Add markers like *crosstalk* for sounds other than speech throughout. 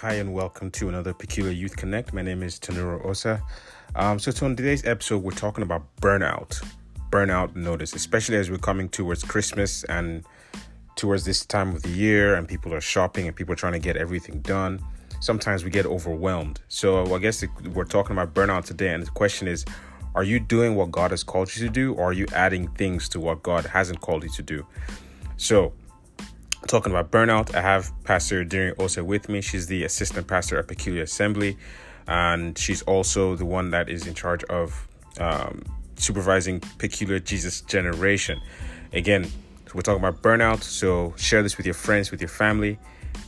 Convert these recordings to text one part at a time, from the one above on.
Hi, and welcome to another Peculiar Youth Connect. My name is Tanuro Osa. Um, so, on today's episode, we're talking about burnout, burnout notice, especially as we're coming towards Christmas and towards this time of the year, and people are shopping and people are trying to get everything done. Sometimes we get overwhelmed. So, I guess we're talking about burnout today, and the question is are you doing what God has called you to do, or are you adding things to what God hasn't called you to do? So, talking about burnout, I have Pastor Darian also with me. She's the assistant pastor at Peculiar Assembly, and she's also the one that is in charge of um, supervising Peculiar Jesus Generation. Again, we're talking about burnout, so share this with your friends, with your family,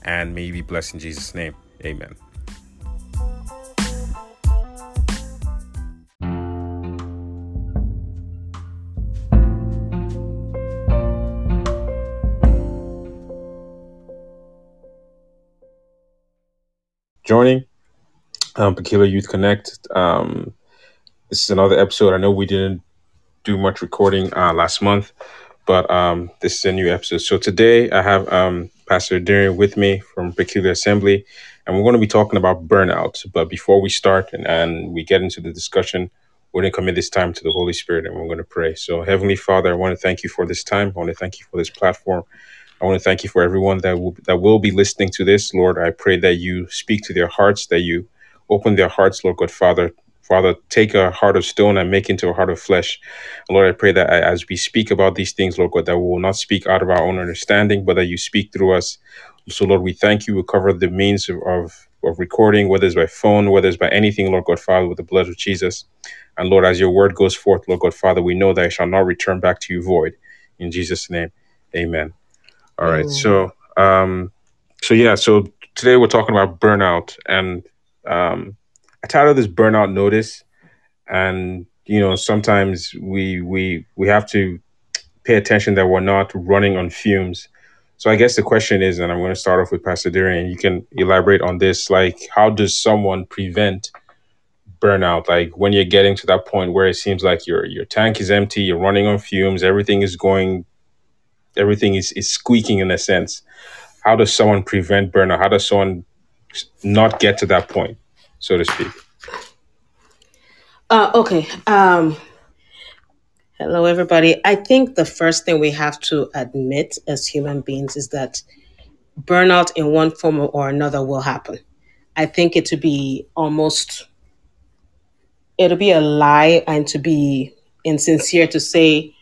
and may you be blessed in Jesus' name. Amen. Joining um, Peculiar Youth Connect. Um, this is another episode. I know we didn't do much recording uh, last month, but um, this is a new episode. So today I have um, Pastor Darian with me from Peculiar Assembly, and we're going to be talking about burnout. But before we start and, and we get into the discussion, we're going to commit this time to the Holy Spirit and we're going to pray. So, Heavenly Father, I want to thank you for this time. I want to thank you for this platform. I want to thank you for everyone that will that will be listening to this, Lord. I pray that you speak to their hearts, that you open their hearts, Lord God, Father. Father, take a heart of stone and make into a heart of flesh. Lord, I pray that as we speak about these things, Lord God, that we will not speak out of our own understanding, but that you speak through us. So, Lord, we thank you. We cover the means of, of, of recording, whether it's by phone, whether it's by anything, Lord God, Father, with the blood of Jesus. And Lord, as your word goes forth, Lord God, Father, we know that it shall not return back to you void. In Jesus' name, amen. All right. Mm. So, um, so yeah. So today we're talking about burnout, and um, I titled this "Burnout Notice." And you know, sometimes we we we have to pay attention that we're not running on fumes. So I guess the question is, and I'm going to start off with Pastor Darian. You can elaborate on this. Like, how does someone prevent burnout? Like when you're getting to that point where it seems like your your tank is empty, you're running on fumes, everything is going everything is, is squeaking in a sense. How does someone prevent burnout? How does someone not get to that point, so to speak? Uh, okay. Um, hello, everybody. I think the first thing we have to admit as human beings is that burnout in one form or another will happen. I think it to be almost it'll be a lie and to be insincere to say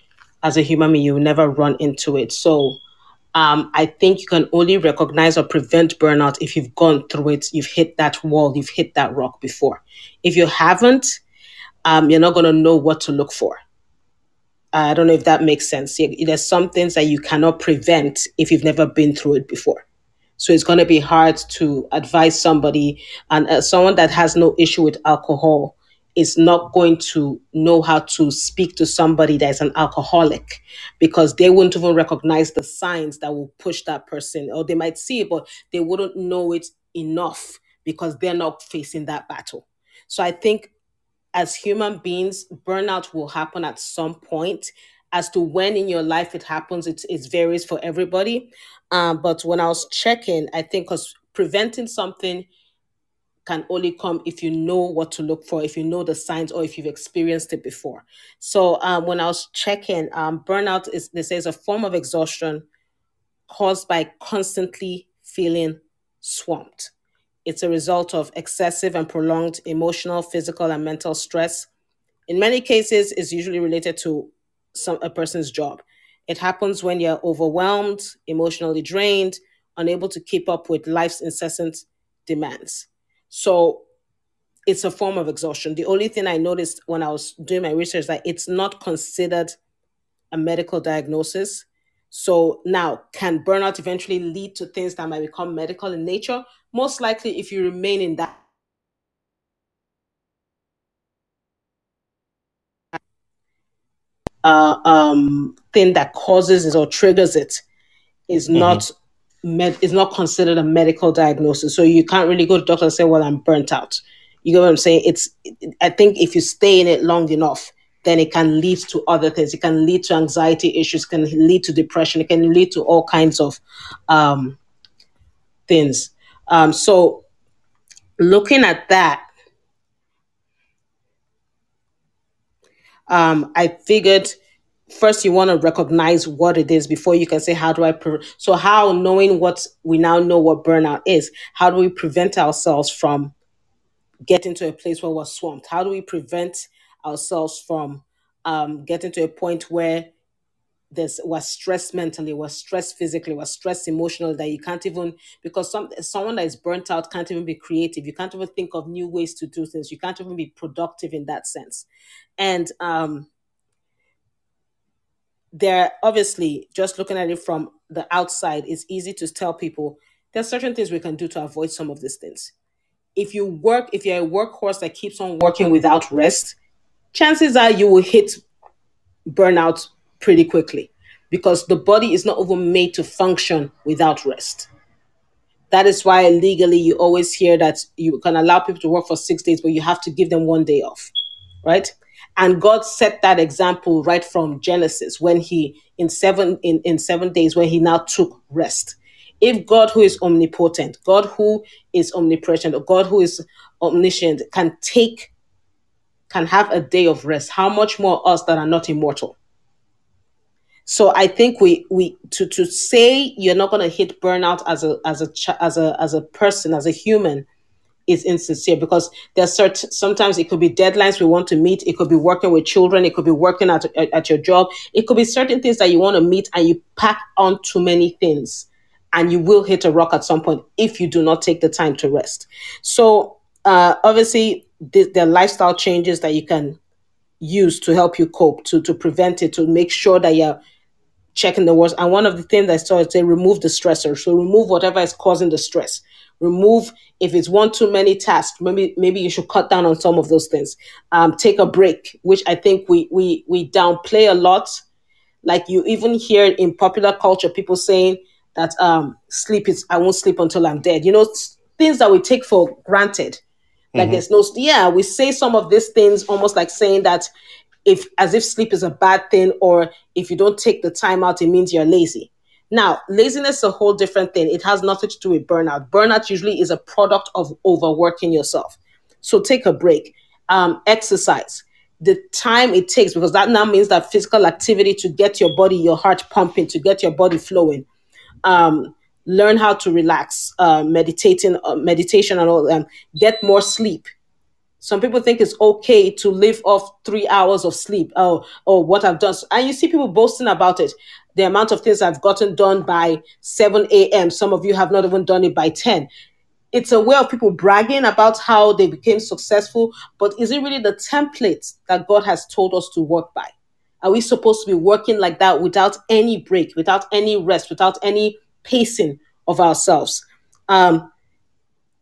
as a human being, you never run into it. So um, I think you can only recognize or prevent burnout if you've gone through it, you've hit that wall, you've hit that rock before. If you haven't, um, you're not going to know what to look for. I don't know if that makes sense. There's some things that you cannot prevent if you've never been through it before. So it's going to be hard to advise somebody and uh, someone that has no issue with alcohol is not going to know how to speak to somebody that is an alcoholic because they wouldn't even recognize the signs that will push that person. Or they might see it but they wouldn't know it enough because they're not facing that battle. So i think as human beings burnout will happen at some point. As to when in your life it happens it, it varies for everybody. Um, but when i was checking i think because preventing something can only come if you know what to look for, if you know the signs, or if you've experienced it before. So um, when I was checking, um, burnout is they say is a form of exhaustion caused by constantly feeling swamped. It's a result of excessive and prolonged emotional, physical, and mental stress. In many cases, it's usually related to some a person's job. It happens when you're overwhelmed, emotionally drained, unable to keep up with life's incessant demands. So it's a form of exhaustion. The only thing I noticed when I was doing my research that it's not considered a medical diagnosis. So now, can burnout eventually lead to things that might become medical in nature? Most likely, if you remain in that uh, um, thing that causes it or triggers it is mm-hmm. not med- is not considered a medical diagnosis. So you can't really go to doctor and say, "Well, I'm burnt out." You get what I'm saying? It's. I think if you stay in it long enough, then it can lead to other things. It can lead to anxiety issues. Can lead to depression. It can lead to all kinds of um, things. Um, so looking at that, um, I figured first you want to recognize what it is before you can say how do i pre-? so how knowing what we now know what burnout is how do we prevent ourselves from getting to a place where we're swamped? How do we prevent ourselves from um, getting to a point where there's we're stressed mentally we're stressed physically we're stressed emotionally that you can't even because some someone that is burnt out can't even be creative. You can't even think of new ways to do things. You can't even be productive in that sense. And um there obviously just looking at it from the outside it's easy to tell people there's certain things we can do to avoid some of these things. If you work if you're a workhorse that keeps on working without rest chances are you will hit burnout pretty quickly because the body is not even made to function without rest. That is why legally you always hear that you can allow people to work for six days but you have to give them one day off right and god set that example right from genesis when he in seven in, in seven days when he now took rest. If god who is omnipotent god who is omnipresent or god who is omniscient can take can have a day of rest how much more us that are not immortal? So i think we we to to say you're not going to hit burnout as a as a as a as a person as a human is insincere because there's certain sometimes it could be deadlines we want to meet it could be working with children it could be working at, at your job it could be certain things that you want to meet and you pack on too many things and you will hit a rock at some point if you do not take the time to rest so uh, obviously th- there are lifestyle changes that you can use to help you cope to to prevent it to make sure that you're checking the words. And one of the things I saw is say remove the stressor. So remove whatever is causing the stress. Remove if it's one too many tasks. Maybe maybe you should cut down on some of those things. Um, take a break, which I think we we we downplay a lot. Like you even hear in popular culture people saying that um, sleep is I won't sleep until I'm dead. You know things that we take for granted. Like mm-hmm. there's no yeah we say some of these things almost like saying that if as if sleep is a bad thing or if you don't take the time out it means you're lazy now laziness is a whole different thing. It has nothing to do with burnout. Burnout usually is a product of overworking yourself. So take a break. Um, exercise. The time it takes because that now means that physical activity to get your body your heart pumping to get your body flowing. Um, learn how to relax uh, meditating uh, meditation and all them get more sleep. Some people think it's okay to live off three hours of sleep. Oh, oh, what I've done. And you see people boasting about it. The amount of things I've gotten done by 7 a.m. Some of you have not even done it by 10. It's a way of people bragging about how they became successful, but is it really the template that God has told us to work by? Are we supposed to be working like that without any break, without any rest, without any pacing of ourselves? Um,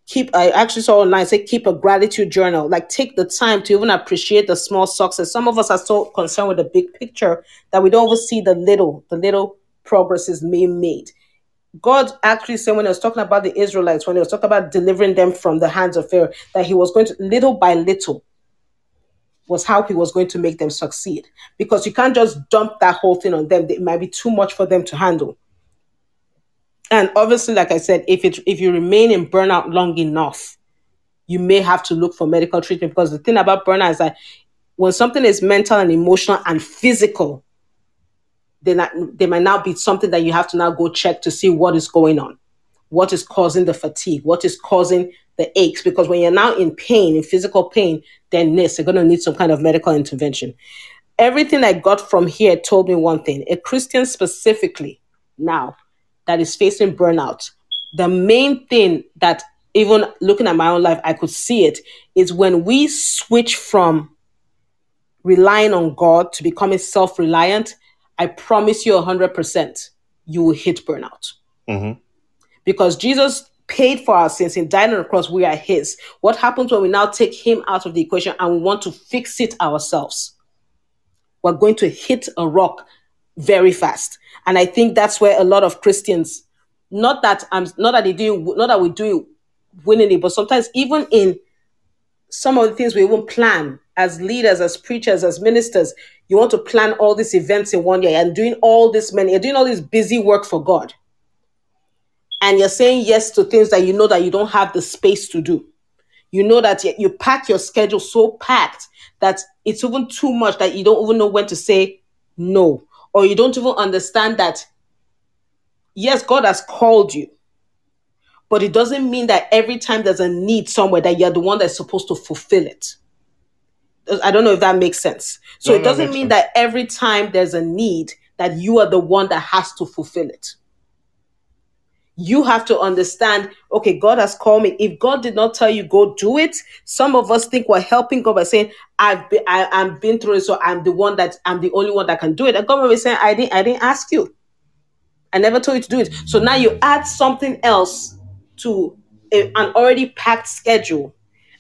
keep i actually saw online say keep a gratitude journal. Like take the time to even appreciate the small success. Some of us are so concerned with the big picture that we don't see the little the little progresses being made. God actually said when he was talking about the israelites when he was talking about delivering them from the hands of pharaoh that he was going to little by little was how he was going to make them succeed. Because you can't just dump that whole thing on them. It might be too much for them to handle and obviously like i said if it if you remain in burnout long enough you may have to look for medical treatment. Because the thing about burnout is that when something is mental and emotional and physical then there might now be something that you have to now go check to see what is going on. What is causing the fatigue? What is causing the aches? Because when you're now in pain in physical pain then this you're going to need some kind of medical intervention. Everything i got from here told me one thing. A christian specifically now that is facing burnout, the main thing that even looking at my own life, I could see it is when we switch from relying on God to becoming self reliant, I promise you 100%, you will hit burnout. Mm-hmm. Because Jesus paid for our sins and died on the cross, we are His. What happens when we now take Him out of the equation and we want to fix it ourselves? We're going to hit a rock very fast. And I think that's where a lot of Christians, not that I'm not that they do not that we do it willingly, but sometimes even in some of the things we even plan as leaders, as preachers, as ministers, you want to plan all these events in one year and doing all this many, you're doing all this busy work for God. And you're saying yes to things that you know that you don't have the space to do. You know that you pack your schedule so packed that it's even too much that you don't even know when to say no, or you don't even understand that, yes, God has called you, but it doesn't mean that every time there's a need somewhere that you're the one that's supposed to fulfill it. I don't know if that makes sense. So No, it doesn't mean sense. that every time there's a need that you are the one that has to fulfill it. You have to understand, okay, God has called me. If God did not tell you go do it, some of us think we're helping God by saying, I've been I, I've been through it, so I'm the one that I'm the only one that can do it. And God will be saying, I didn't I didn't ask you. I never told you to do it. So now you add something else to a- an already packed schedule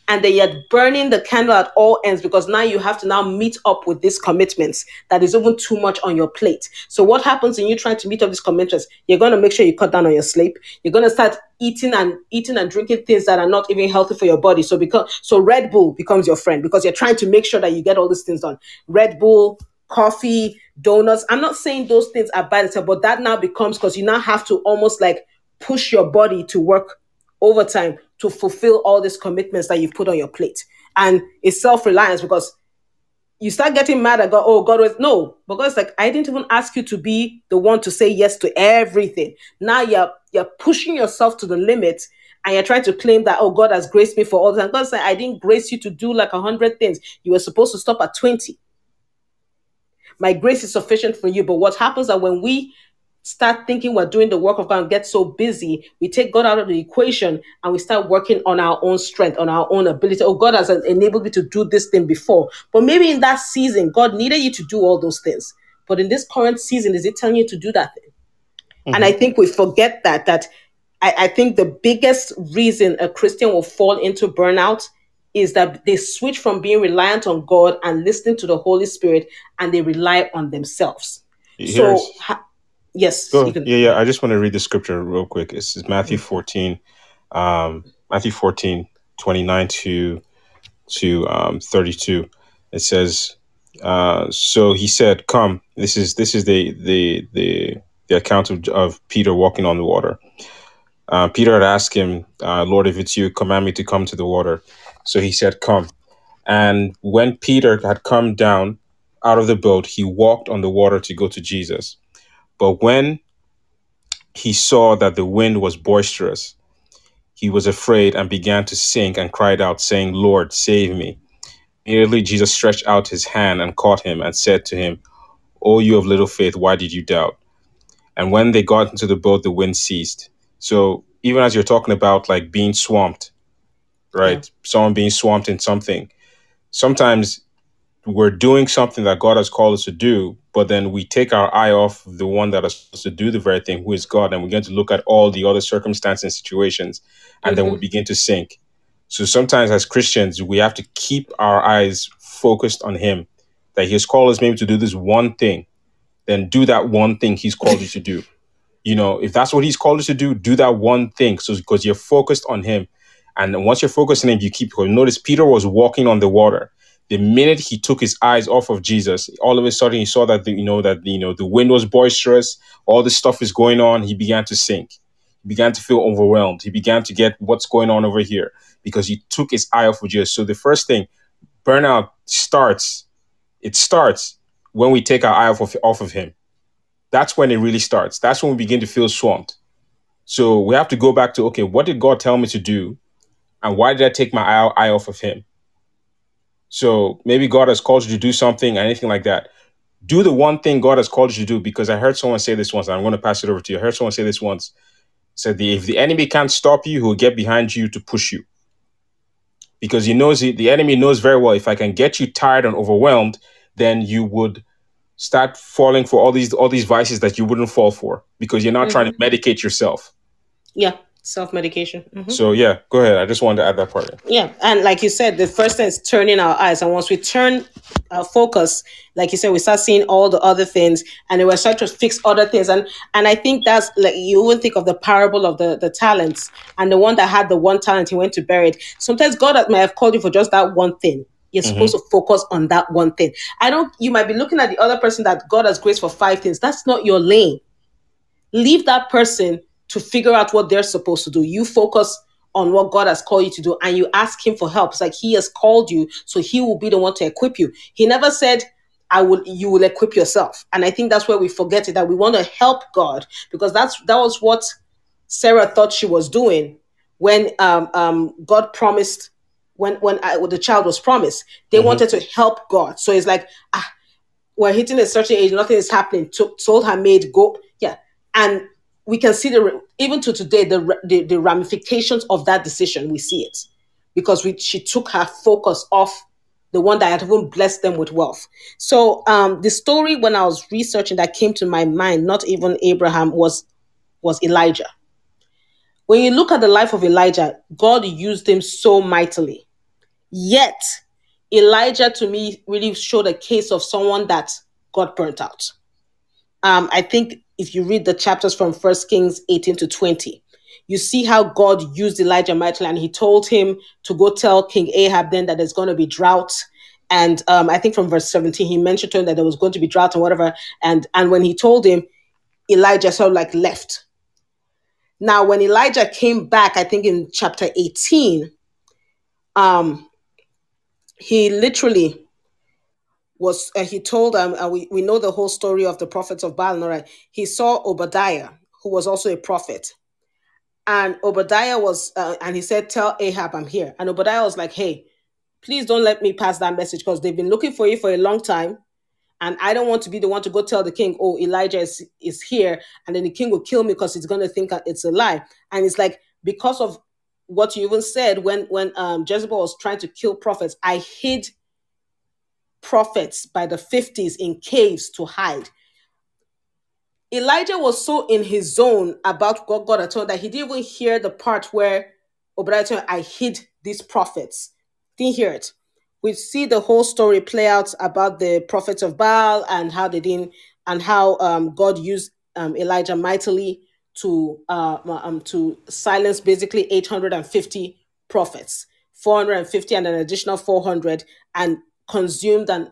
and then you're burning the candle at all ends because now you have to now meet up with these commitments that is even too much on your plate. So what happens when you're trying to meet up with these commitments? You're going to make sure you cut down on your sleep. You're going to start eating and eating and drinking things that are not even healthy for your body. So because so Red Bull becomes your friend because you're trying to make sure that you get all these things done. Red Bull, coffee, donuts. I'm not saying those things are bad, but that now becomes because you now have to almost like push your body to work overtime to fulfill all these commitments that you've put on your plate. And it's self-reliance because you start getting mad at God. Oh, God was no, because like, I didn't even ask you to be the one to say yes to everything. Now you're you're pushing yourself to the limit and you're trying to claim that oh God has graced me for all this. And God's like, I didn't grace you to do like a hundred things. You were supposed to stop at 20. My grace is sufficient for you. But what happens that when we start thinking we're doing the work of God and get so busy, we take God out of the equation and we start working on our own strength, on our own ability. Oh, God has enabled me to do this thing before. But maybe in that season, God needed you to do all those things. But in this current season, is it telling you to do that thing? And I mm-hmm. think we forget that, that I, I think the biggest reason a Christian will fall into burnout is that they switch from being reliant on God and listening to the Holy Spirit and they rely on themselves. So, ha- yes, Go yeah, yeah. I just want to read the scripture real quick. This is Matthew 14, um, Matthew 14, 29 to to um, 32. It says, uh, so he said, Come, this is this is the the the, the account of, of Peter walking on the water. Uh, Peter had asked him, uh, Lord, if it's you, command me to come to the water. So he said, Come. And when Peter had come down out of the boat, he walked on the water to go to Jesus. But when he saw that the wind was boisterous, he was afraid and began to sink and cried out, saying, Lord, save me. Immediately Jesus stretched out his hand and caught him and said to him, O you of little faith, why did you doubt? And when they got into the boat, the wind ceased. So even as you're talking about like being swamped, right? Someone being swamped in something, sometimes we're doing something that God has called us to do, but then we take our eye off the one that is supposed to do the very thing, who is God, and we begin to look at all the other circumstances and situations, and then we mm-hmm. begin to sink. So sometimes as Christians, we have to keep our eyes focused on Him, that He has called us maybe to do this one thing, then do that one thing He's called you to do. You know, if that's what He's called us to do, do that one thing. So because you're focused on Him, and once you're focused on Him, you keep going. Notice Peter was walking on the water. The minute he took his eyes off of Jesus, all of a sudden he saw that the, you know that you know the wind was boisterous, all this stuff is going on. He began to sink. He began to feel overwhelmed. He began to get what's going on over here because he took his eye off of Jesus. So the first thing, burnout starts. It starts when we take our eye off of, off of him. That's when it really starts. That's when we begin to feel swamped. So we have to go back to okay, what did God tell me to do, and why did I take my eye, eye off of Him? So maybe God has called you to do something, anything like that. Do the one thing God has called you to do. Because I heard someone say this once, and I'm going to pass it over to you. I heard someone say this once. Said the, if the enemy can't stop you, he will get behind you to push you. Because he knows he, the enemy knows very well if I can get you tired and overwhelmed, then you would start falling for all these all these vices that you wouldn't fall for because you're not trying to mm-hmm. medicate yourself. yeah, self medication. Mm-hmm. So yeah, go ahead. I just wanted to add that part. Yeah, and like you said, the first thing is turning our eyes, and once we turn our focus, like you said, we start seeing all the other things, and we start to fix other things, and and I think that's like you even think of the parable of the the talents, and the one that had the one talent, he went to bury it. Sometimes God might have called you for just that one thing. You're mm-hmm. supposed to focus on that one thing. I don't. You might be looking at the other person that God has graced for five things. That's not your lane leave that person to figure out what they're supposed to do. You focus on what God has called you to do and you ask him for help. It's like he has called you, so he will be the one to equip you. He never said, I will you will equip yourself. And I think that's where we forget it that we want to help God because that's that was what Sarah thought she was doing when um, um, God promised when when, I, when the child was promised. They Mhm. wanted to help God. So it's like ah we're hitting a certain age, nothing is happening. To, told her maid, go. Yeah. And we can see the, even to today, the, the, the ramifications of that decision. We see it because we, she took her focus off the one that had even blessed them with wealth. So um, the story when I was researching that came to my mind, not even Abraham, was, was Elijah. When you look at the life of Elijah, God used him so mightily. Yet, Elijah to me really showed a case of someone that got burnt out. Um, I think if you read the chapters from First Kings 18 to 20, you see how God used Elijah mightily, and he told him to go tell King Ahab then that there's going to be drought. And um, I think from verse 17, he mentioned to him that there was going to be drought and whatever. And and when he told him, Elijah sort of like left. Now, when Elijah came back, I think in chapter 18, um, he literally was uh, he told um uh, we, we know the whole story of the prophets of Baal right. He saw Obadiah who was also a prophet. And Obadiah was uh, and he said tell Ahab I'm here. And Obadiah was like hey please don't let me pass that message because they've been looking for you for a long time and I don't want to be the one to go tell the king oh Elijah is, is here and then the king will kill me because he's going to think it's a lie and it's like because of what you even said when when um, Jezebel was trying to kill prophets I hid prophets by the 50s in caves to hide. Elijah was so in his zone about what God had told that he didn't even hear the part where Obadiah I hid these prophets. Didn't hear it. We see the whole story play out about the prophets of Baal and how they didn't, and how um, God used um, Elijah mightily to uh, um, to silence basically 850 prophets, 450 and an additional 400, and consumed and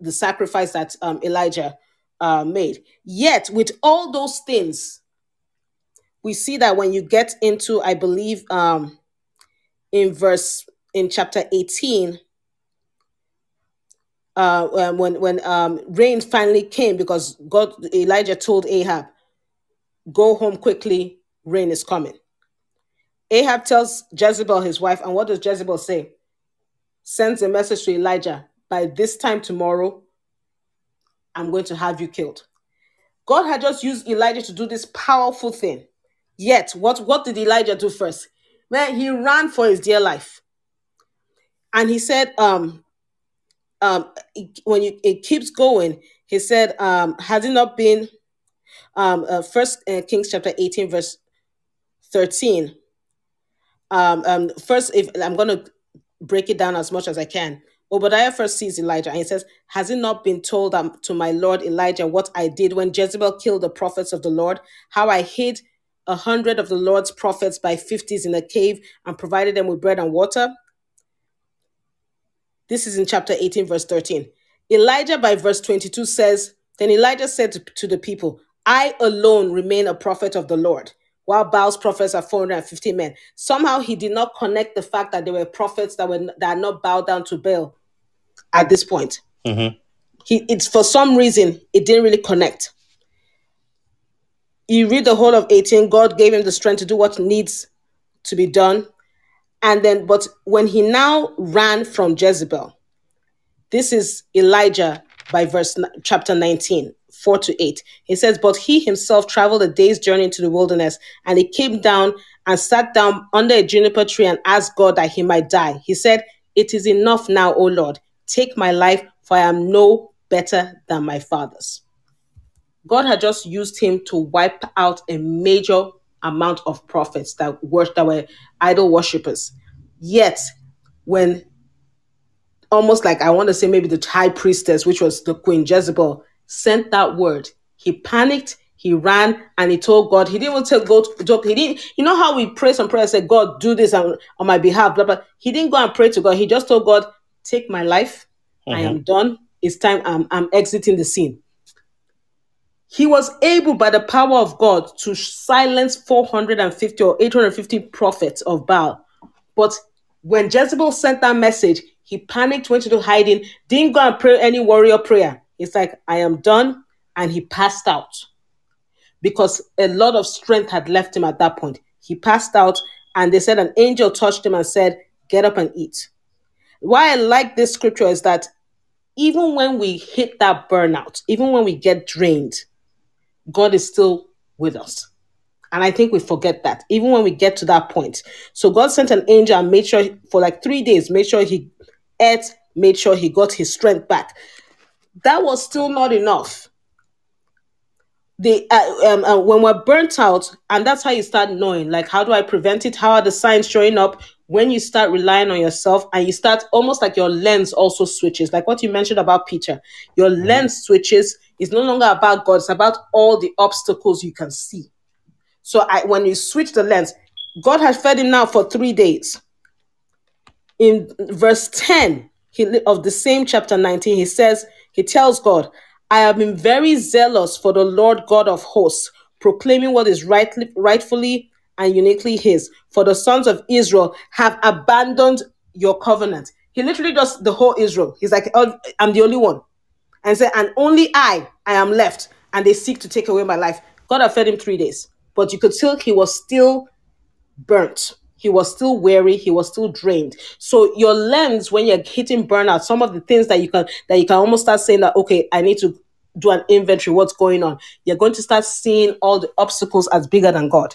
the sacrifice that um, Elijah uh, made. Yet, with all those things, we see that when you get into, I believe, um, in verse in chapter 18, uh, um, when when um, rain finally came because God Elijah told Ahab, "Go home quickly, rain is coming." Ahab tells Jezebel, his wife, and what does Jezebel say? Sends a message to Elijah by this time tomorrow, I'm going to have you killed. God had just used Elijah to do this powerful thing. Yet, what, what did Elijah do first? Man, he ran for his dear life. And he said, um, um, it- when you, it keeps going, he said, um, has it not been, um, uh, First uh, Kings chapter 18, verse 13. Um, um, first, if I'm going to break it down as much as I can. Obadiah first sees Elijah and he says, Has it not been told um, to my Lord Elijah what I did when Jezebel killed the prophets of the Lord? How I hid a hundred of the Lord's prophets by fifties in a cave and provided them with bread and water? This is in chapter 18, verse 13. Elijah, by verse 22, says, Then Elijah said to, to the people, I alone remain a prophet of the Lord, while Baal's prophets are 450 men. Somehow he did not connect the fact that there were prophets that were that had not bowed down to Baal at this point. Mhm. He it's for some reason it didn't really connect. You read the whole of 18, God gave him the strength to do what needs to be done. And then, but when he now ran from Jezebel, this is Elijah by verse chapter 19, 4 to 8. He says, But he himself traveled a day's journey into the wilderness, and he came down and sat down under a juniper tree and asked God that he might die. He said, It is enough now, O Lord. Take my life, for I am no better than my fathers. God had just used him to wipe out a major amount of prophets that were that were idol worshippers. Yet, when almost like I want to say maybe the high priestess, which was the Queen Jezebel, sent that word, he panicked, he ran, and he told God, he didn't even tell God, God- he didn't, you know how we pray some prayers, say, God, do this on, on my behalf, blah, blah. He didn't go and pray to God. He just told God, take my life. I am mm-hmm. done. It's time. I'm, I'm exiting the scene. He was able, by the power of God, to silence 450 or 850 prophets of Baal But when Jezebel sent that message, he panicked, went into hiding, didn't go and pray any warrior prayer. He's like, I am done. And he passed out because a lot of strength had left him at that point. He passed out, and they said an angel touched him and said, Get up and eat. Why I like this scripture is that even when we hit that burnout, even when we get drained, God is still with us. And I think we forget that, even when we get to that point. So God sent an angel and made sure for like three days, made sure he ate, made sure he got his strength back. That was still not enough. The uh, um, uh, when we're burnt out, and that's how you start knowing, like, how do I prevent it? How are the signs showing up? When you start relying on yourself, and you start almost like your lens also switches, like what you mentioned about Peter, your mm-hmm. lens switches. It's no longer about God; it's about all the obstacles you can see so I, when you switch the lens, God has fed him now for three days. In verse 10 he, of the same chapter 19, he says, he tells God, I have been very zealous for the Lord God of hosts, proclaiming what is rightly, rightfully and uniquely his. For the sons of Israel have abandoned your covenant. He literally does the whole Israel. He's like, oh, I'm the only one. And say, and only I, I am left, and they seek to take away my life. God have fed him three days but you could tell he was still burnt. He was still weary. He was still drained. So your lens, when you're hitting burnout, some of the things that you can that you can almost start saying that okay, I need to do an inventory. What's going on? You're going to start seeing all the obstacles as bigger than God.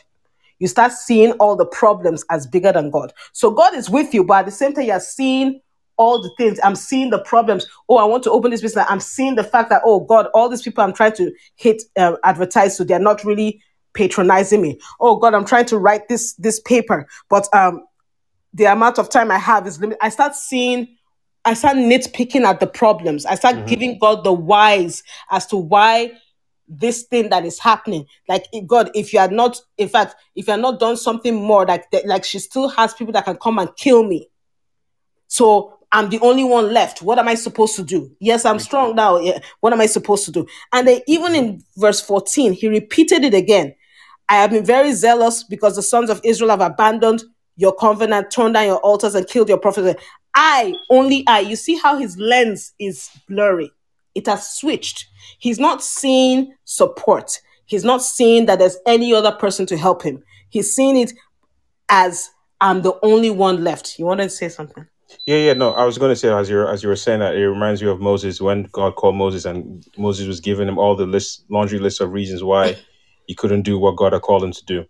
You start seeing all the problems as bigger than God. So God is with you, but at the same time, you're seeing all the things. I'm seeing the problems. Oh, I want to open this business. I'm seeing the fact that, oh God, all these people I'm trying to hit, uh, advertise to, they're not really patronizing me. Oh God, I'm trying to write this this paper, but um, the amount of time I have is limited. I start seeing, I start nitpicking at the problems. I start mm-hmm. giving God the whys as to why this thing that is happening. Like God, if you are not, in fact, if you are not done something more, like like she still has people that can come and kill me. So I'm the only one left. What am I supposed to do? Yes, I'm strong now. Yeah. What am I supposed to do? And then even in verse 14, he repeated it again. I have been very zealous because the sons of Israel have abandoned your covenant, torn down your altars, and killed your prophets. I, only I. You see how his lens is blurry. It has switched. He's not seeing support. He's not seeing that there's any other person to help him. He's seeing it as I'm the only one left. You wanted to say something? Yeah, yeah, no, I was going to say as you as you were saying that it reminds you of Moses when God called Moses and Moses was giving him all the list laundry list of reasons why he couldn't do what God had called him to do.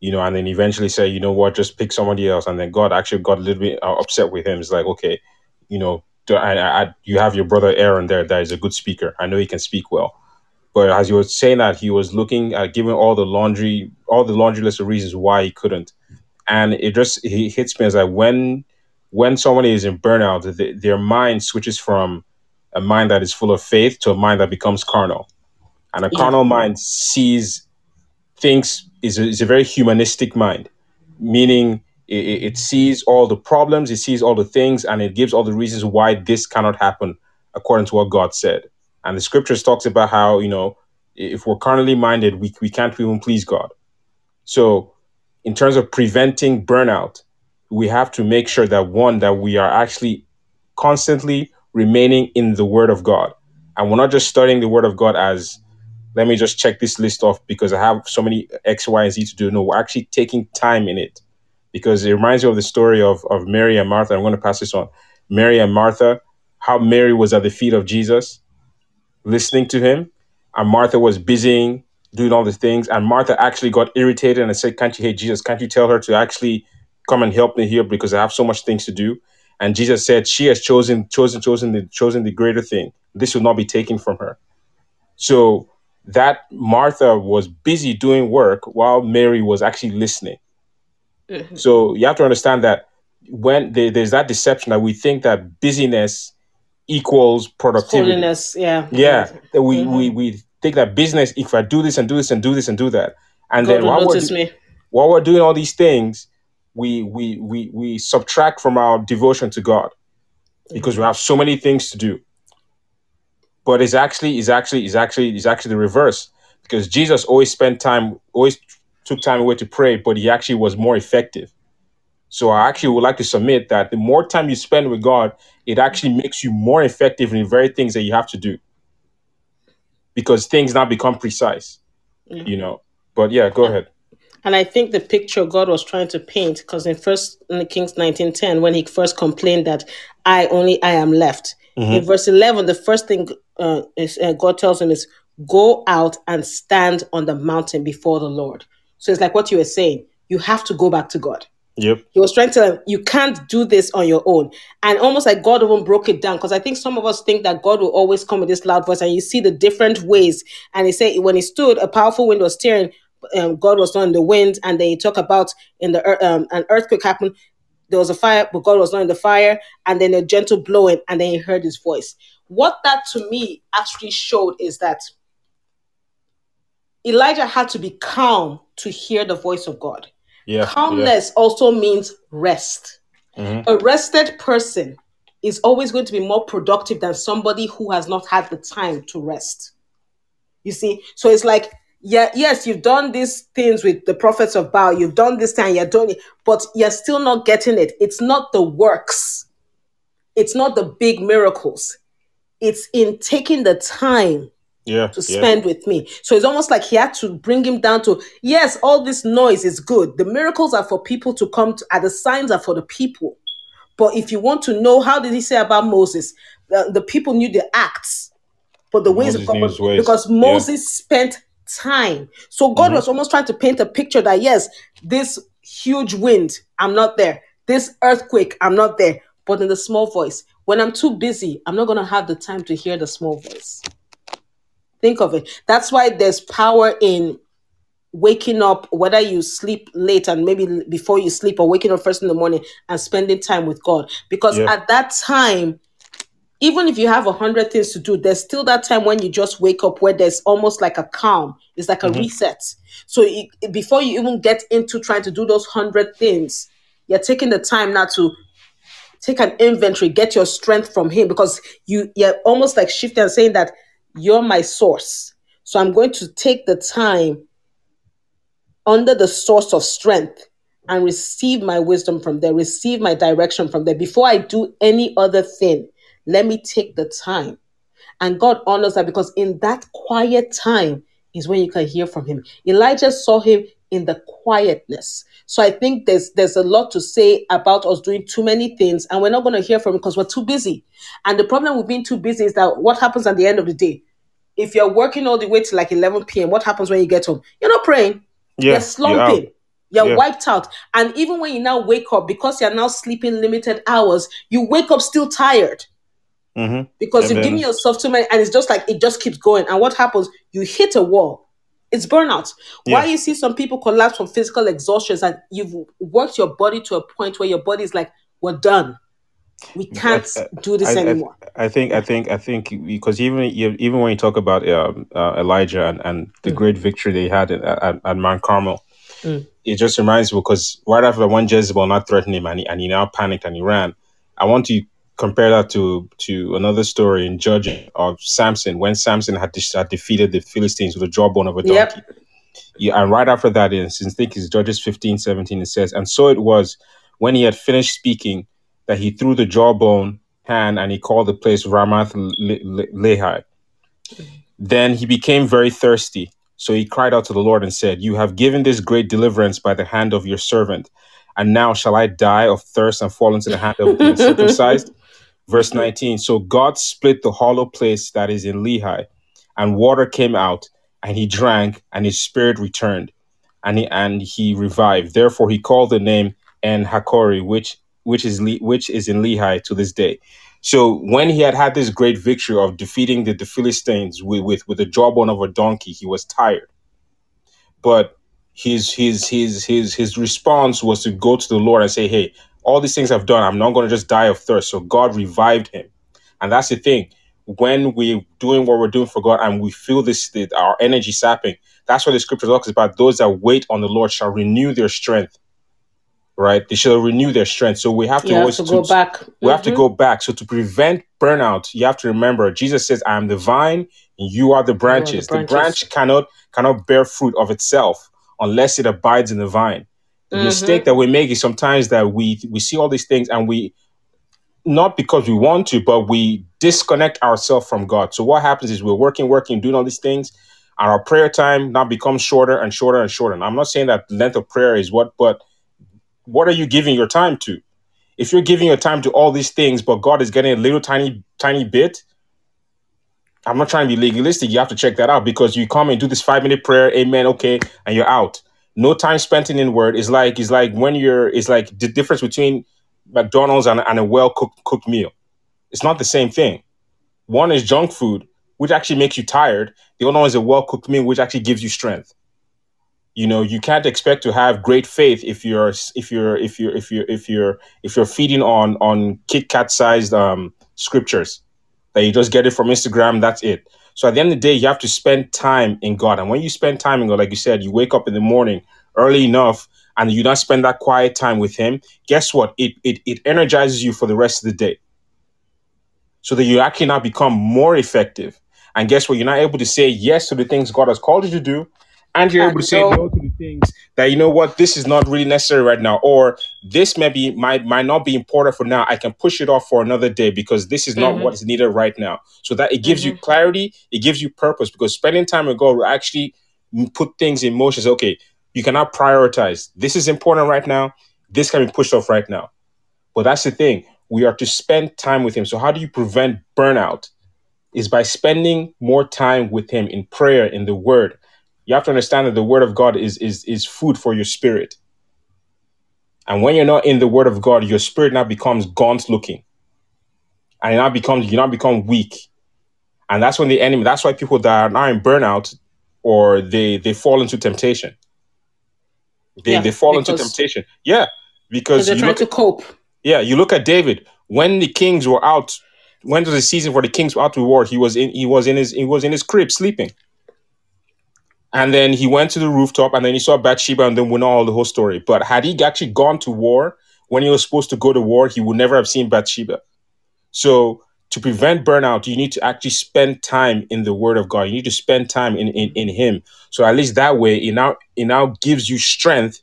You know, and then eventually say, you know what, just pick somebody else. And then God actually got a little bit uh, upset with him. It's like, okay, you know, I, I, you have your brother Aaron there that is a good speaker. I know he can speak well. But as you were saying that, he was looking at giving all the laundry, all the laundry list of reasons why he couldn't. And it just he hits me as like when when someone is in burnout, the, their mind switches from a mind that is full of faith to a mind that becomes carnal. And a yeah. carnal mind sees things is a, is a very humanistic mind, meaning it, it sees all the problems, it sees all the things, and it gives all the reasons why this cannot happen according to what God said. And the scriptures talks about how, you know, if we're carnally minded, we, we can't even please God. So in terms of preventing burnout, we have to make sure that one, that we are actually constantly remaining in the word of God. And we're not just studying the word of God as let me just check this list off because I have so many X, Y, and Z to do. No, we're actually taking time in it because it reminds me of the story of, of Mary and Martha. I'm going to pass this on. Mary and Martha, how Mary was at the feet of Jesus, listening to him, and Martha was busy doing all the things. And Martha actually got irritated and said, Can't you hate Jesus? Can't you tell her to actually come and help me here because I have so much things to do? And Jesus said, She has chosen, chosen, chosen the chosen the greater thing. This will not be taken from her. So that Martha was busy doing work while Mary was actually listening. Mm-hmm. So you have to understand that when there, there's that deception that we think that busyness equals productivity. Holiness, yeah. Yeah. That we, mm-hmm. we we think that business, if I do this and do this and do this and do that. And God then while we're, me. while we're doing all these things, we we we we subtract from our devotion to God because we have so many things to do but it's actually is actually is actually is actually the reverse because Jesus always spent time always took time away to pray, but he actually was more effective. So I actually would like to submit that the more time you spend with God, it actually makes you more effective in the very things that you have to do. Because things now become precise, Yeah. you know. But yeah, go ahead. And I think the picture God was trying to paint, because in First in Kings nineteen ten, when he first complained that I only I am left, in verse eleven, the first thing uh, is, uh, God tells him is go out and stand on the mountain before the Lord. So it's like what you were saying. You have to go back to God. Yep. He was trying to tell him, you can't do this on your own. And almost like God even broke it down. Because I think some of us think that God will always come with this loud voice, and you see the different ways. And he said, when he stood, a powerful wind was steering, um, God was not in the wind. And then he talk about in the um, an earthquake happened. There was a fire, but God was not in the fire. And then a gentle blowing, and then he heard his voice. What that to me actually showed is that Elijah had to be calm to hear the voice of God. Yeah. Calmness also means rest. Yeah. Mhm. A rested person is always going to be more productive than somebody who has not had the time to rest. You see, so it's like, yeah, yes, you've done these things with the prophets of Baal, you've done this time, you're doing it, but you're still not getting it. It's not the works, it's not the big miracles, it's in taking the time Yeah. to yeah. spend with me. So it's almost like he had to bring him down to yes, all this noise is good. The miracles are for people to come to, and the signs are for the people. But if you want to know, how did he say about Moses? The, the people knew the acts, but the ways of God, knew his ways. because Yeah. Moses spent time. So God Mhm. was almost trying to paint a picture that yes, this huge wind, I'm not there. This earthquake, I'm not there. But in the small voice, when I'm too busy, I'm not going to have the time to hear the small voice. Think of it. That's why there's power in waking up, whether you sleep late and maybe before you sleep or waking up first in the morning and spending time with God. Because Yeah. at that time, even if you have a hundred things to do, there's still that time when you just wake up where there's almost like a calm. It's like a Mhm. reset. So it, before you even get into trying to do those hundred things, you're taking the time now to take an inventory, get your strength from him because you you're almost like shifting and saying that you're my source. So I'm going to take the time under the source of strength and receive my wisdom from there, receive my direction from there. Before I do any other thing, let me take the time. And God honors that because in that quiet time is when you can hear from him. Elijah saw him in the quietness. So I think there's there's a lot to say about us doing too many things and we're not going to hear from him because we're too busy. And the problem with being too busy is that what happens at the end of the day? If you're working all the way to like 11 p.m., what happens when you get home? You're not praying. Yeah. You're You're slumping. You're Yeah. wiped out. And even when you now wake up, because you're now sleeping limited hours, you wake up still tired Mhm. because And you've given yourself too many, and it's just like it just keeps going. And what happens? You hit a wall. It's burnout. Why you see some people collapse from physical exhaustion and you've worked your body to a point where your body is like, we're done. We can't I- do this I, I, anymore. I think I think I think because even even when you talk about um, uh, Elijah and, and the great victory they had at, at, at Mount Carmel, Mm. it just reminds me because right after one Jezebel not threatened him and he, and he now panicked and he ran. I want to compare that to to another story in Judges of Samson when Samson had, de- had defeated the Philistines with a jawbone of a donkey. Yep. Yeah, and right after that, in since I think it's Judges 15, 17, it says, And so it was when he had finished speaking that he threw the jawbone hand and he called the place Ramath Le- Le- Lehi. Then he became very thirsty. So he cried out to the Lord and said, You have given this great deliverance by the hand of your servant. And now shall I die of thirst and fall into the hand of the uncircumcised? *laughs* Verse 19 So God split the hollow place that is in Lehi, and water came out, and he drank, and his spirit returned, and he, and he revived. Therefore he called the name En Hakori, which which is Le- which is in Lehi to this day. So when he had had this great victory of defeating the, the Philistines with, with with the jawbone of a donkey, he was tired. But his his his his his response was to go to the Lord and say, "Hey, all these things I've done, I'm not going to just die of thirst." So God revived him, and that's the thing. When we're doing what we're doing for God and we feel this that our energy sapping, that's what the scripture talks about. Those that wait on the Lord shall renew their strength. Right? They shall renew their strength. So we have to You have always to go back. we have to Mhm. go back. So to prevent burnout, you have to remember Jesus says, "I am the vine, and you are the branches." The branches. branch cannot cannot bear fruit of itself unless it abides in the vine. The mm-hmm. mistake that we make is sometimes that we we see all these things and we not because we want to, but we disconnect ourselves from God. So what happens is we're working, working, doing all these things, and our prayer time now becomes shorter and shorter and shorter. And I'm not saying that length of prayer is what, but what are you giving your time to? If you're giving your time to all these things, but God is getting a little tiny, tiny bit, I'm not trying to be legalistic. You have to check that out because you come and do this five minute prayer, amen, okay, and you're out. No time spent in word is like is like when you're it's like the difference between McDonald's and, and a well cooked cooked meal. It's not the same thing. One is junk food, which actually makes you tired. The other one is a well cooked meal, which actually gives you strength. You know, you can't expect to have great faith if you're if you're if you're if you're if you're if you're feeding on on Kit Kat sized um, scriptures that you just get it from Instagram. That's it. So at the end of the day, you have to spend time in God. And when you spend time in God, like you said, you wake up in the morning early enough and you not spend that quiet time with him, guess what? It, it, it energizes you for the rest of the day. So that you actually now become more effective. And guess what? You're not able to say yes to the things God has called you to do. And you're able to say no to the things that you know what this is not really necessary right now, or this maybe might might not be important for now. I can push it off for another day because this is not Mhm. what is needed right now. So that it gives you clarity, it gives you purpose because spending time with God will actually put things in motion. Say, okay, you cannot prioritize. This is important right now. This can be pushed off right now. But that's the thing. We are to spend time with Him. So how do you prevent burnout? Is by spending more time with Him in prayer, in the Word. You have to understand that the Word of God is is is food for your spirit. And when you're not in the Word of God, your spirit now becomes gaunt looking, and it now becomes you now become weak. And that's when the enemy. That's why people that are now in burnout or they they fall into temptation. They Yeah, they fall into temptation. Yeah, Because because they're trying look to cope. yeah, you look at David when the kings were out. When was the season for the kings were out to war? He was in. He was in his. He was in his crib sleeping. And then he went to the rooftop, and then he saw Bathsheba, and then we know all the whole story. But had he actually gone to war when he was supposed to go to war, he would never have seen Bathsheba. So to prevent burnout, you need to actually spend time in the Word of God. You need to spend time in in, in Him. So at least that way, it now it now gives you strength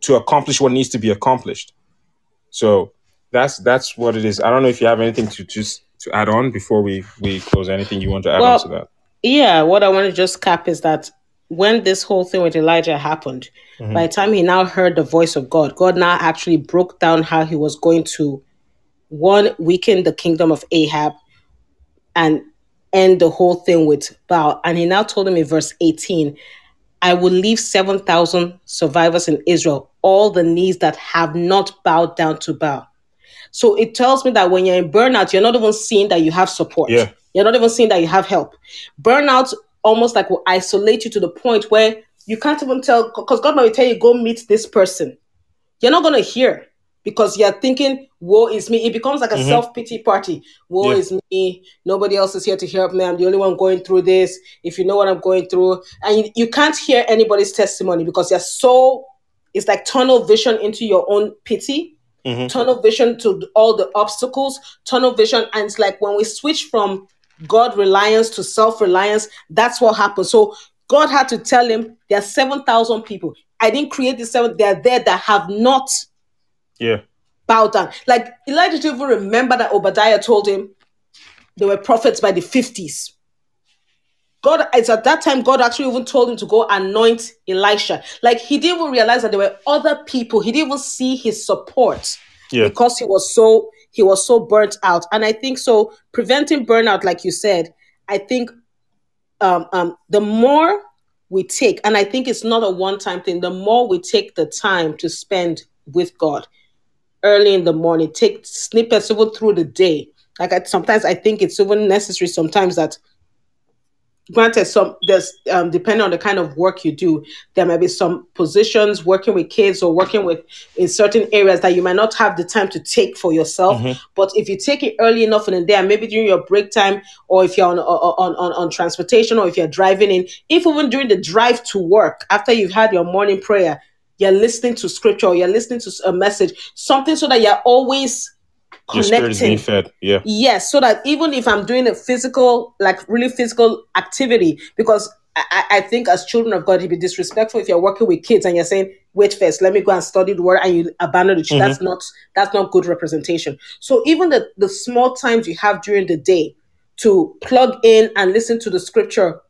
to accomplish what needs to be accomplished. So that's that's what it is. I don't know if you have anything to just to add on before we we close. Anything you want to add Well, on to that? Yeah, what I want to just cap is that when this whole thing with Elijah happened, mm-hmm. by the time he now heard the voice of God, God now actually broke down how he was going to one weaken the kingdom of Ahab and end the whole thing with Baal. And he now told him in verse 18, I will leave 7,000 survivors in Israel, all the knees that have not bowed down to Baal. So it tells me that when you're in burnout, you're not even seeing that you have support. Yeah. You're not even seeing that you have help. Burnout almost like will isolate you to the point where you can't even tell because God might tell you go meet this person. You're not gonna hear because you're thinking, woe is me. It becomes like a self-pity party. Woe Yeah. is me. Nobody else is here to help me. I'm the only one going through this. If you know what I'm going through. And you, you can't hear anybody's testimony because you're so it's like tunnel vision into your own pity Mhm. tunnel vision to all the obstacles, tunnel vision. And it's like when we switch from God reliance to self reliance, that's what happens. So God had to tell him there are 7,000 people. I didn't create the seven, they're there that have not Yeah. bowed down. Like Elijah didn't even remember that Obadiah told him they were prophets by the 50s. God, it's at that time, God actually even told him to go anoint Elisha. Like he didn't even realize that there were other people. He didn't even see his support Yeah. because he was so he was so burnt out. And I think so preventing burnout, like you said, I think um, um, the more we take, and I think it's not a one time thing, the more we take the time to spend with God early in the morning, take snippets even through the day. Like I, sometimes I think it's even necessary sometimes that granted some there's um, depending on the kind of work you do there might be some positions working with kids or working with in certain areas that you might not have the time to take for yourself. But if you take it early enough in the day maybe during your break time or if you're on on, on, on transportation or if you're driving in if even during the drive to work after you've had your morning prayer you're listening to scripture or you're listening to a message something so that you're always connecting fed. Yeah. Yes, so that even if I'm doing a physical, like really physical activity, because I, I think as children of God, it'd be disrespectful if you're working with kids and you're saying, wait first let me go and study the word and you abandon the church Mm-hmm. that's not that's not good representation so even the the small times you have during the day to plug in and listen to the scripture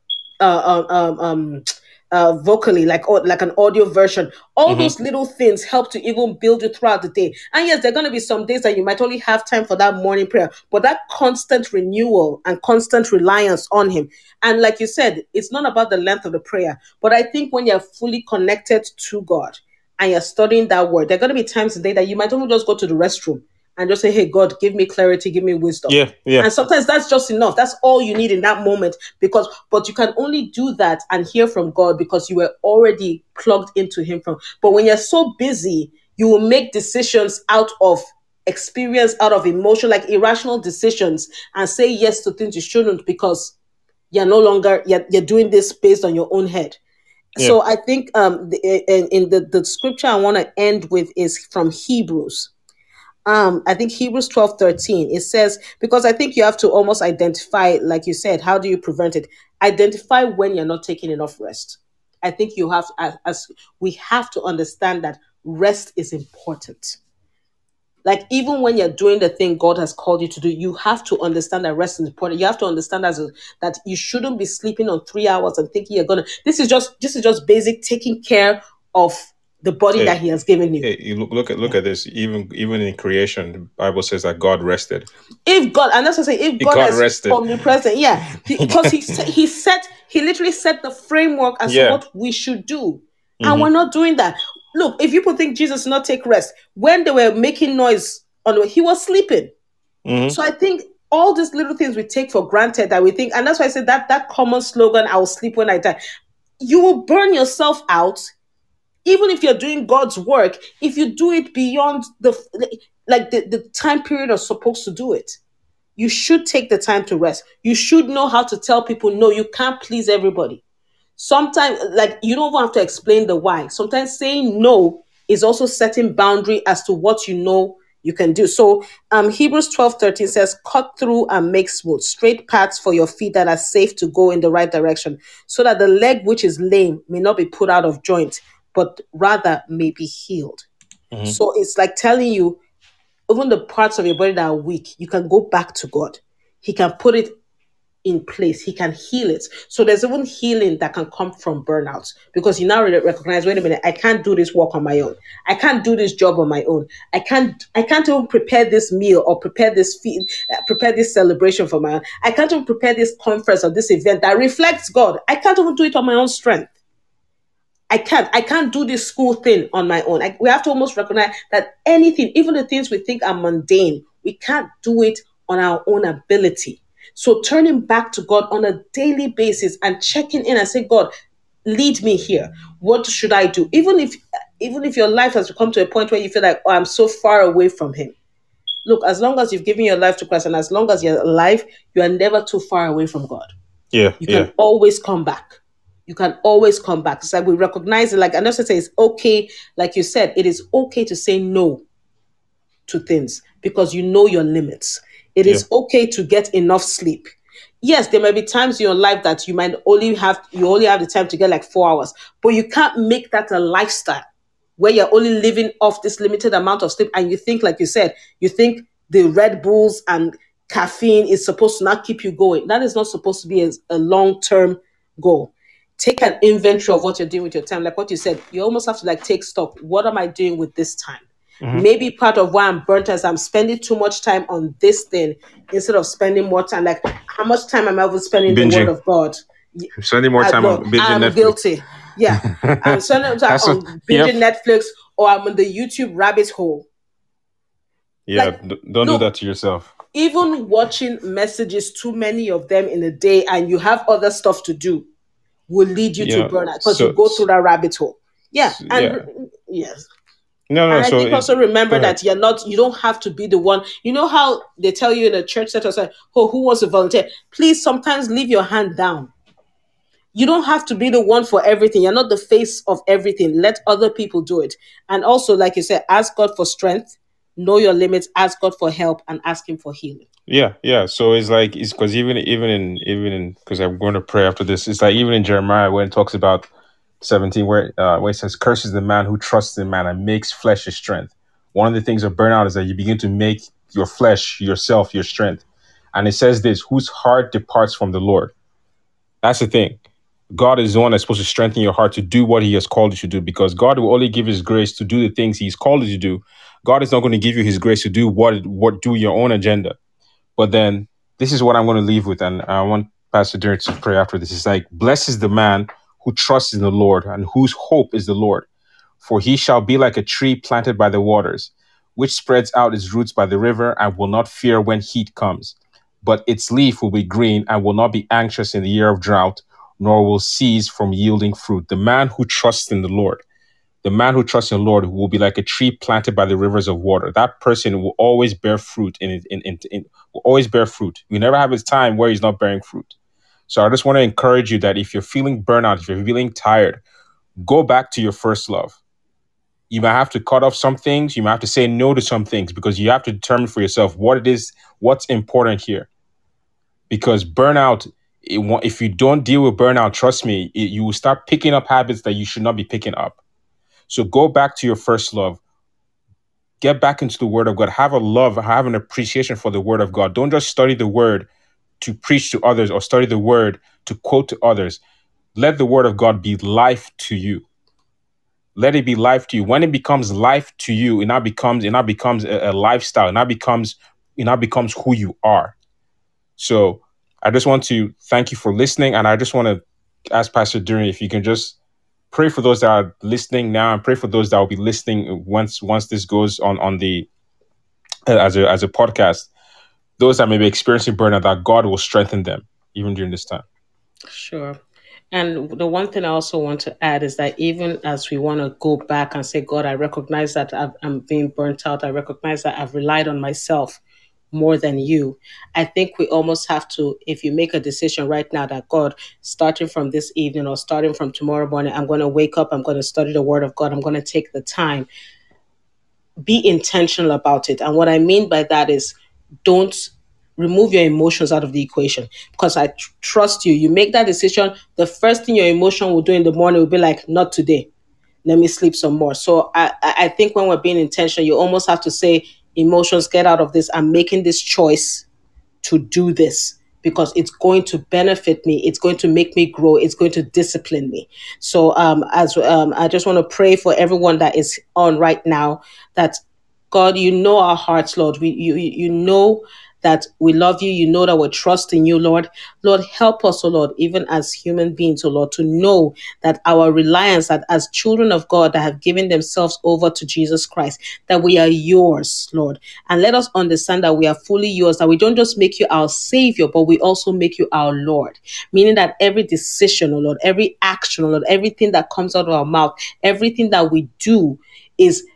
uh, um, um, um, uh, vocally, like au- like an audio version. All those little things help to even build you throughout the day. And yes, there are going to be some days that you might only have time for that morning prayer, but that constant renewal and constant reliance on Him. And like you said, it's not about the length of the prayer, but I think when you're fully connected to God and you're studying that word, there are going to be times a day that you might only just go to the restroom and just say, "Hey, God, give me clarity, give me wisdom." Yeah, yeah. And sometimes that's just enough. That's all you need in that moment because but you can only do that and hear from God because you were already plugged into him from. But when you're so busy, you will make decisions out of experience, out of emotion, like irrational decisions and say yes to things you shouldn't because you're no longer you're, you're doing this based on your own head. So I think um the, in, in the the scripture I want to end with is from Hebrews um i think hebrews 12 13 it says because i think you have to almost identify like you said how do you prevent it? Identify when you're not taking enough rest. I think you have as, as we have to understand that rest is important. Like even when you're doing the thing god has called you to do you have to understand that rest is important. You have to understand as that you shouldn't be sleeping on three hours and thinking you're gonna this is just this is just basic taking care of the body Yeah. that he has given you Hey, you look, look at look at this. Even even in creation, the Bible says that God rested. if God, and that's what I say, if God, God is rested. omnipresent, yeah, *laughs* because he he set he literally set the framework as Yeah. to what we should do, and we're not doing that. Look, if people think Jesus did not take rest when they were making noise on the way, he was sleeping. Mhm. So I think all these little things we take for granted that we think, and that's why I said that that common slogan, "I will sleep when I die," you will burn yourself out even if you're doing God's work, if you do it beyond the like the, the time period you're supposed to do it, you should take the time to rest. You should know how to tell people no, you can't please everybody. Sometimes like you don't have to explain the why. Sometimes saying no is also setting boundary as to what you know you can do. So um Hebrews 12 13 says, cut through and make smooth, straight paths for your feet that are safe to go in the right direction, so that the leg which is lame may not be put out of joint, but rather may be healed. So it's like telling you, even the parts of your body that are weak, you can go back to God. He can put it in place. He can heal it. So there's even healing that can come from burnout because you now re- recognize, wait a minute, I can't do this work on my own. I can't do this job on my own. I can't. I can't even prepare this meal or prepare this feed, uh, prepare this celebration for my own. I can't even prepare this conference or this event that reflects God. I can't even do it on my own strength. I can't. I can't do this school thing on my own. I, we have to almost recognize that anything, even the things we think are mundane, we can't do it on our own ability. So turning back to God on a daily basis and checking in and say, God, lead me here. What should I do? Even if even if your life has come to a point where you feel like, oh, I'm so far away from Him. Look, as long as you've given your life to Christ and as long as you're alive, you are never too far away from God Yeah, you yeah, can always come back. You can always come back. It's like we recognize it. Like and also say it's okay, like you said, it is okay to say no to things because you know your limits. It is okay to get enough sleep. Yes, there may be times in your life that you might only have you only have the time to get like four hours, but you can't make that a lifestyle where you're only living off this limited amount of sleep and you think like you said you think the red bulls and caffeine is supposed to not keep you going that is not supposed to be a, a long-term goal take an inventory of what you're doing with your time like what you said you almost have to like take stock what am i doing with this time mm-hmm. maybe part of why i'm burnt is i'm spending too much time on this thing instead of spending more time like how much time am i even spending in the word of god I'm spending more time on binging I'm Netflix. guilty. Yeah, *laughs* I'm spending time on what- binging yep. Netflix or I'm on the YouTube rabbit hole. Yeah, Like, d- don't look- do that to yourself. Even watching messages, too many of them in a day, and you have other stuff to do, will lead you Yeah, to burnout because so- you go through that rabbit hole. Yeah, and yes. No, no. And so I think it- also remember that you're not, you don't have to be the one. You know how they tell you in a church setting, say, oh, who wants to volunteer? Please sometimes leave your hand down. You don't have to be the one for everything. You're not the face of everything. Let other people do it. And also, like you said, ask God for strength, know your limits, ask God for help, and ask Him for healing. Yeah, yeah. So it's like it's because even even in even in because I'm going to pray after this. It's like even in Jeremiah when it talks about 17, where, uh, where it says, Curses the man who trusts in man and makes flesh his strength. One of the things of burnout is that you begin to make your flesh, yourself, your strength. And it says this, whose heart departs from the Lord. That's the thing. God is the one that's supposed to strengthen your heart to do what He has called you to do because God will only give His grace to do the things He's called you to do. God is not going to give you His grace to do what what do your own agenda. But then this is what I'm going to leave with, and I want Pastor Derek to pray after this. It's like, blessed is the man who trusts in the Lord and whose hope is the Lord. For he shall be like a tree planted by the waters, which spreads out its roots by the river and will not fear when heat comes. But its leaf will be green and will not be anxious in the year of drought, nor will cease from yielding fruit. The man who trusts in the Lord, the man who trusts in the Lord will be like a tree planted by the rivers of water. That person will always bear fruit in in, in, in, will always bear fruit. We never have a time where he's not bearing fruit. So I just want to encourage you that if you're feeling burnout, if you're feeling tired, go back to your first love. You might have to cut off some things. You might have to say no to some things because you have to determine for yourself what it is, what's important here. Because burnout, it, if you don't deal with burnout, trust me, it, you will start picking up habits that you should not be picking up. So go back to your first love. Get back into the Word of God. Have a love, have an appreciation for the Word of God. Don't just study the Word to preach to others or study the word to quote to others. Let the word of God be life to you. Let it be life to you. When it becomes life to you, it now becomes it now becomes a, a lifestyle. It now becomes it now becomes who you are. So I just want to thank you for listening, and I just want to ask Pastor Duran if you can just pray for those that are listening now, and pray for those that will be listening once once this goes on on the uh, as a as a podcast those that may be experiencing burnout, that God will strengthen them even during this time. Sure. And the one thing I also want to add is that even as we want to go back and say, God, I recognize that i am being burnt out. I recognize that I've relied on myself more than you. I think we almost have to, if you make a decision right now that God, starting from this evening or starting from tomorrow morning, I'm going to wake up, I'm going to study the Word of God, I'm going to take the time. Be intentional about it. And what I mean by that is don't remove your emotions out of the equation because I tr- trust you. You make that decision, the first thing your emotion will do in the morning will be like, not today. Let me sleep some more. So I, I think when we're being intentional, you almost have to say, emotions, get out of this. I'm making this choice to do this because it's going to benefit me. It's going to make me grow. It's going to discipline me. So um, as um, I just want to pray for everyone that is on right now that God, you know our hearts, Lord. We, you, you know that we love you. You know that we're trusting you, Lord. Lord, help us, O oh Lord, even as human beings, O oh Lord, to know that our reliance, that as children of God that have given themselves over to Jesus Christ, that we are yours, Lord. And let us understand that we are fully yours, that we don't just make you our Savior, but we also make you our Lord. Meaning that every decision, O oh Lord, every action, O Lord, everything that comes out of our mouth, everything that we do is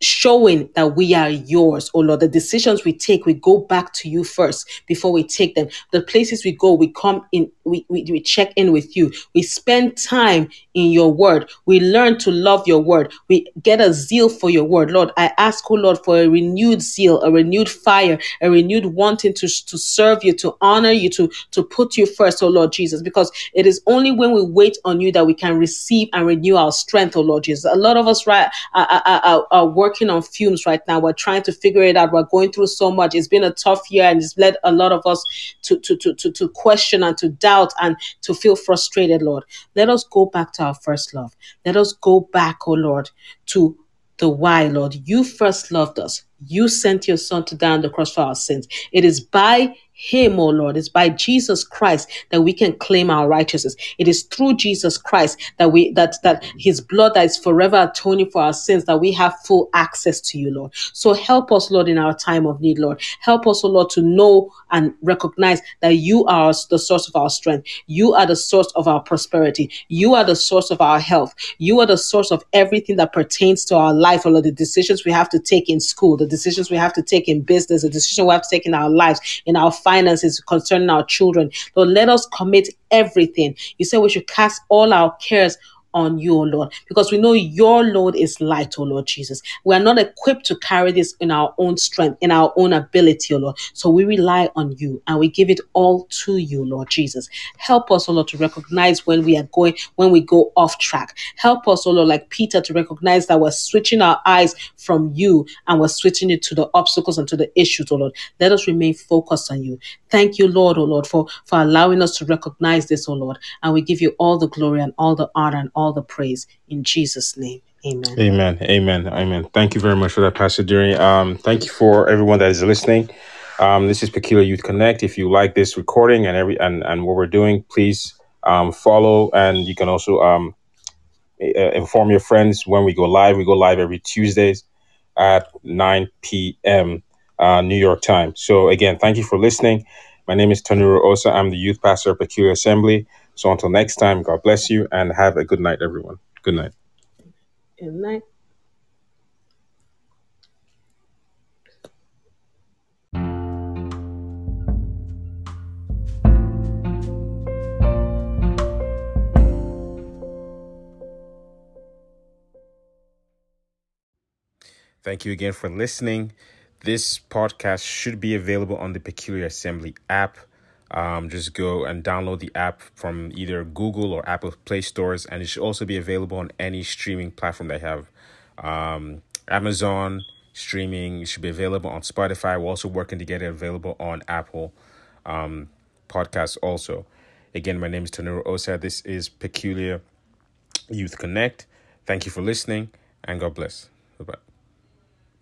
showing that we are yours, oh Lord. The decisions we take, we go back to you first before we take them. The places we go, we come in, we, we, we check in with you. We spend time in your word. We learn to love your word. We get a zeal for your word. Lord, I ask, oh Lord, for a renewed zeal, a renewed fire, a renewed wanting to, to serve you, to honor you, to, to put you first, oh Lord Jesus, because it is only when we wait on you that we can receive and renew our strength, oh Lord Jesus. A lot of us right, are, are, are, are working working on fumes right now. We're trying to figure it out. We're going through so much. It's been a tough year and it's led a lot of us to, to, to, to, to question and to doubt and to feel frustrated, Lord. Let us go back to our first love. Let us go back, oh Lord, to the why, Lord. You first loved us. You sent your son to die on the cross for our sins. It is by him, oh Lord. It's by Jesus Christ that we can claim our righteousness. It is through Jesus Christ that we that that his blood that is forever atoning for our sins, that we have full access to you, Lord. So help us, Lord, in our time of need, Lord. Help us, oh Lord, to know and recognize that you are the source of our strength. You are the source of our prosperity. You are the source of our health. You are the source of everything that pertains to our life, oh Lord. The decisions we have to take in school, the decisions we have to take in business, the decision we have to take in our lives, in our finances, concerning our children. Lord, let us commit everything. You said we should cast all our cares on you, Lord, because we know your load is light, O Lord Jesus. We are not equipped to carry this in our own strength, in our own ability, O Lord. So we rely on you and we give it all to you, Lord Jesus. Help us, O Lord, to recognize when we are going, when we go off track. Help us, O Lord, like Peter, to recognize that we're switching our eyes from you and we're switching it to the obstacles and to the issues, O Lord. Let us remain focused on you. Thank you, Lord, O Lord, for, for allowing us to recognize this, O Lord. And we give you all the glory and all the honor and the praise in Jesus' name. Amen. Amen. Amen. Amen. Thank you very much for that, Pastor Dury. Um, thank you for everyone that is listening. Um, this is Peculiar Youth Connect. If you like this recording and every and, and what we're doing, please um, follow and you can also um, uh, inform your friends when we go live. We go live every Tuesdays at 9 p.m. Uh, New York time. So again, thank you for listening. My name is Tanuro Osa. I'm the youth pastor of Peculiar Assembly. So until next time, God bless you and have a good night, everyone. Good night. Good night. Thank you again for listening. This podcast should be available on the Peculiar Assembly app. Um, just go and download the app from either Google or Apple Play stores, and it should also be available on any streaming platform they have. Um, Amazon streaming should be available on Spotify. We're also working to get it available on Apple um, Podcasts also. Again, my name is Tanuro Osa. This is Peculiar Youth Connect. Thank you for listening, and God bless. Bye bye.